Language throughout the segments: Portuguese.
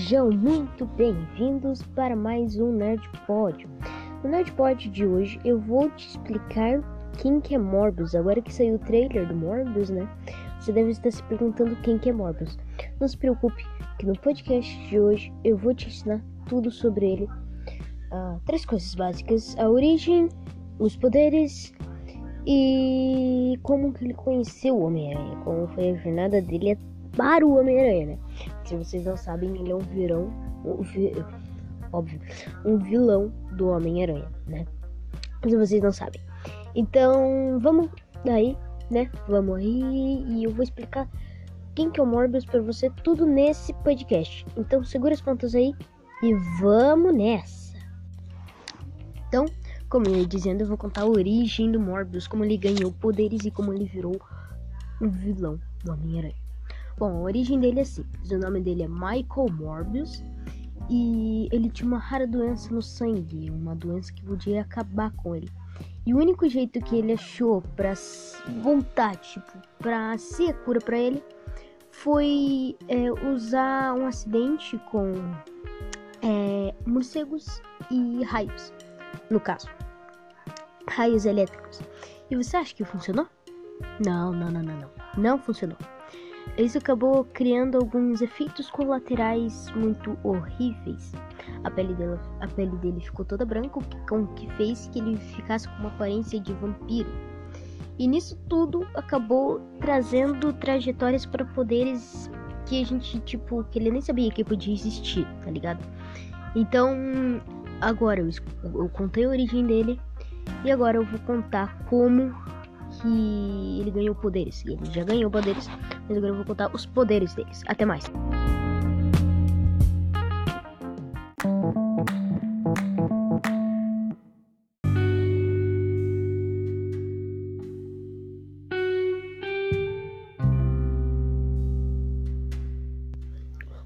Sejam muito bem-vindos para mais um Nerdpod. No Nerdpod de hoje eu vou te explicar quem que é Morbius. Agora que saiu o trailer do Morbius, né? Você deve estar se perguntando quem que é Morbius. Não se preocupe, que no podcast de hoje eu vou te ensinar tudo sobre ele. Uh, três coisas básicas: a origem, os poderes e como que ele conheceu o Homem-Aranha, como foi a jornada dele para o Homem-Aranha, né? Se vocês não sabem, ele é um vilão, um vi, óbvio, um vilão do Homem-Aranha, né? Se vocês não sabem. Então, vamos daí, né? Vamos aí e eu vou explicar quem que é o Morbius para você tudo nesse podcast. Então, segura as pontas aí e vamos nessa. Então, como eu ia dizendo, eu vou contar a origem do Morbius, como ele ganhou poderes e como ele virou um vilão do Homem-Aranha. Bom, a origem dele é simples. O nome dele é Michael Morbius e ele tinha uma rara doença no sangue, uma doença que podia acabar com ele. E o único jeito que ele achou para voltar, tipo, para ser a cura para ele, foi é, usar um acidente com é, morcegos e raios, no caso, raios elétricos. E você acha que funcionou? Não, não, não, não, não, não funcionou. Isso acabou criando alguns efeitos colaterais muito horríveis. A pele, dele, a pele dele ficou toda branca, o que fez que ele ficasse com uma aparência de vampiro. E nisso tudo acabou trazendo trajetórias para poderes que a gente, tipo, que ele nem sabia que podia existir, tá ligado? Então, agora eu, eu contei a origem dele e agora eu vou contar como que ele ganhou poderes. Ele já ganhou poderes, mas agora eu vou contar os poderes deles. Até mais.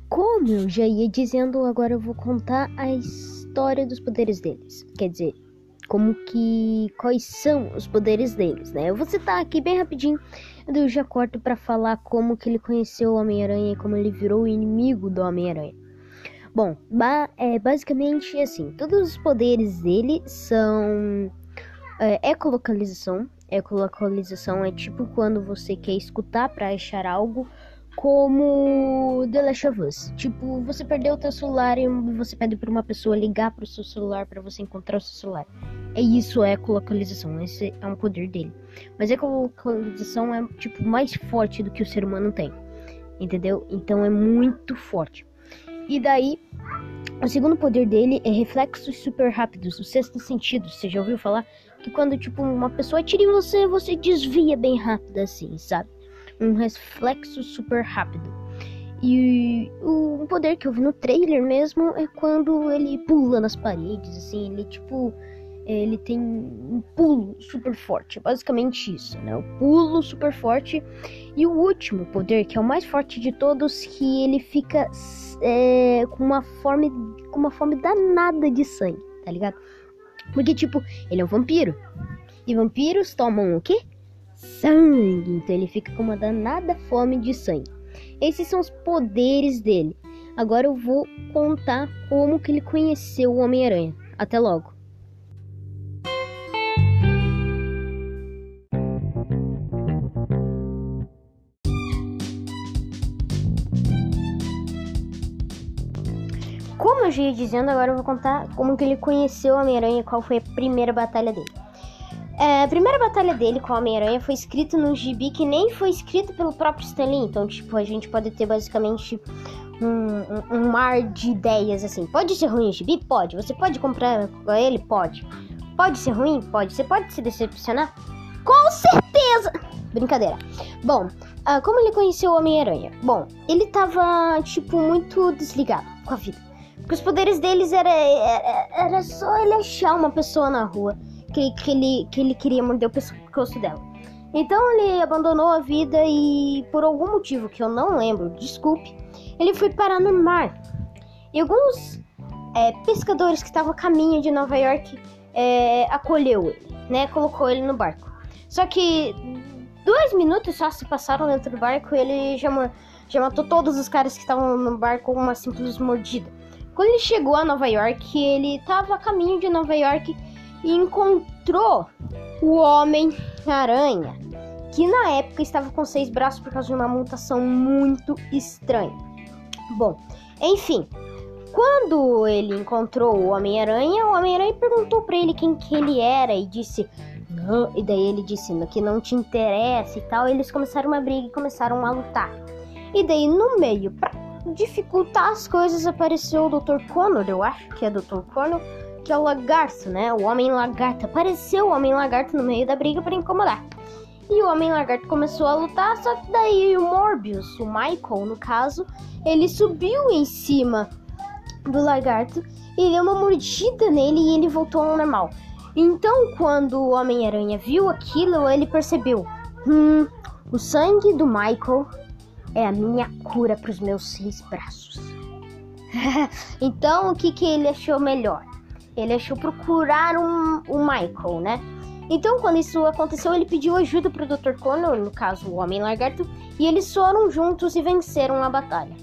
Como eu já ia dizendo, agora eu vou contar a história dos poderes deles. Quer dizer, como que quais são os poderes deles, né? Eu vou citar aqui bem rapidinho, eu já corto para falar como que ele conheceu o Homem-Aranha e como ele virou o inimigo do Homem-Aranha. Bom, ba é basicamente assim, todos os poderes dele são é, ecolocalização. Ecolocalização é tipo quando você quer escutar para achar algo como The Last of Us. Tipo, você perdeu o teu celular e você pede para uma pessoa ligar para o seu celular para você encontrar o seu celular. É isso, é ecolocalização. Esse é um poder dele. Mas a ecolocalização é tipo mais forte do que o ser humano tem. Entendeu? Então é muito forte. E daí, o segundo poder dele é reflexos super rápidos, o sexto sentido. Você já ouviu falar que quando tipo uma pessoa tira em você, você desvia bem rápido assim, sabe? Um reflexo super rápido. E o poder que eu vi no trailer mesmo é quando ele pula nas paredes, assim, ele tipo. Ele tem um pulo super forte, basicamente isso, né? O pulo super forte. E o último poder, que é o mais forte de todos, que ele fica é, com uma fome, com uma fome danada de sangue, tá ligado? Porque, tipo, ele é um vampiro. E vampiros tomam o quê? Sangue. Então ele fica com uma danada fome de sangue. Esses são os poderes dele. Agora eu vou contar como que ele conheceu o Homem-Aranha. Até logo. Como eu já ia dizendo, agora eu vou contar como que ele conheceu o Homem-Aranha e qual foi a primeira batalha dele. É, a primeira batalha dele com o Homem-Aranha foi escrita num gibi que nem foi escrito pelo próprio Stanley. Então, tipo, a gente pode ter basicamente um, um, um, mar de ideias assim. Pode ser ruim o gibi? Pode. Você pode comprar ele? Pode. Pode ser ruim? Pode. Você pode se decepcionar? Com certeza! Brincadeira. Bom, uh, como ele conheceu o Homem-Aranha? Bom, ele tava, tipo, muito desligado com a vida. Porque os poderes deles era, era, era só ele achar uma pessoa na rua que, que, ele, que ele queria morder o pescoço dela. Então ele abandonou a vida e, por algum motivo que eu não lembro, desculpe, ele foi parar no mar. E alguns é, pescadores que estavam a caminho de Nova York é, acolheu ele, né? Colocou ele no barco. Só que dois minutos só se passaram dentro do barco e ele já, já matou todos os caras que estavam no bar com uma simples mordida. Quando ele chegou a Nova York, ele estava a caminho de Nova York e encontrou o Homem-Aranha, que na época estava com seis braços por causa de uma mutação muito estranha. Bom, enfim, quando ele encontrou o Homem-Aranha, o Homem-Aranha perguntou para ele quem que ele era e disse não, e daí ele disse que não te interessa e tal. E eles começaram uma briga e começaram a lutar. E daí no meio, pra dificultar as coisas, apareceu o Dr. Connor, eu acho que é Dr. Connor, que é o lagarto, né? O homem lagarto. Apareceu o homem lagarto no meio da briga para incomodar. E o Homem Lagarto começou a lutar, só que daí o Morbius, o Michael no caso, ele subiu em cima do lagarto e deu uma mordida nele e ele voltou ao normal. Então, quando o Homem-Aranha viu aquilo, ele percebeu: hum, o sangue do Michael é a minha cura para os meus seis braços. então, o que, que ele achou melhor? Ele achou procurar um, o Michael, né? Então, quando isso aconteceu, ele pediu ajuda para o Dr. Connor, no caso o Homem Lagarto, e eles foram juntos e venceram a batalha.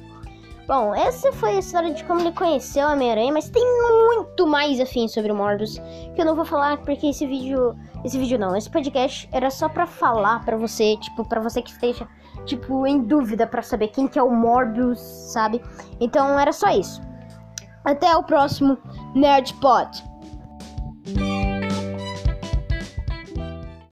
Bom, essa foi a história de como ele conheceu a Homem-Aranha, mas tem muito mais afim sobre o Morbius que eu não vou falar porque esse vídeo, esse vídeo não, esse podcast era só para falar para você, tipo, para você que esteja tipo em dúvida para saber quem que é o Morbius, sabe? Então era só isso. Até o próximo Nerd Pod.